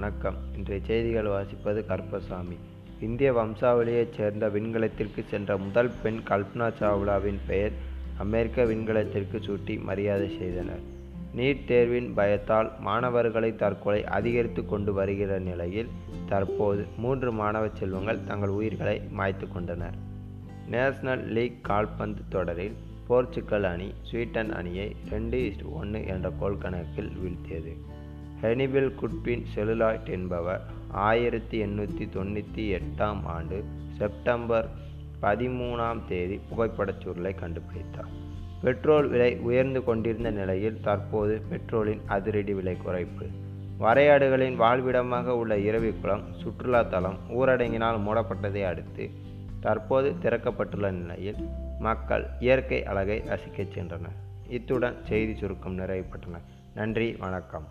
வணக்கம். இன்றைய செய்திகள் வாசிப்பது கருப்பசாமி. இந்திய வம்சாவளியைச் சேர்ந்த விண்கலத்திற்கு சென்ற முதல் பெண் கல்பனா சாவ்லாவின் பெயர் அமெரிக்க விண்கலத்திற்கு சூட்டி மரியாதை செய்தனர். நீட் தேர்வின் பயத்தால் மாணவர்களை தற்கொலை அதிகரித்து கொண்டு வருகிற நிலையில் தற்போது மூன்று மாணவ செல்வங்கள் தங்கள் உயிர்களை மாய்த்து கொண்டனர். நேஷனல் லீக் கால்பந்து தொடரில் போர்ச்சுகல் அணி ஸ்வீடன் அணியை ரெண்டு ஒன்று என்ற கோல் கணக்கில் வீழ்த்தியது. ஹெனிபில் குட்பின் செலுலாய்ட் என்பவர் ஆயிரத்தி எண்ணூற்றி தொண்ணூற்றி எட்டாம் ஆண்டு செப்டம்பர் பதிமூணாம் தேதி புகைப்படச் சுருளை கண்டுபிடித்தார். பெட்ரோல் விலை உயர்ந்து கொண்டிருந்த நிலையில் தற்போது பெட்ரோலின் அதிரடி விலை குறைப்பு. வரையாடுகளின் வாழ்விடமாக உள்ள இரவிக்குளம் சுற்றுலா தலம் ஊரடங்கினால் மூடப்பட்டதை அடுத்து தற்போது திறக்கப்பட்டுள்ள நிலையில் மக்கள் இயற்கை அழகை ரசிக்கச் சென்றனர். இத்துடன் செய்தி சுருக்கம் நிறைவு பெற்றன. நன்றி வணக்கம்.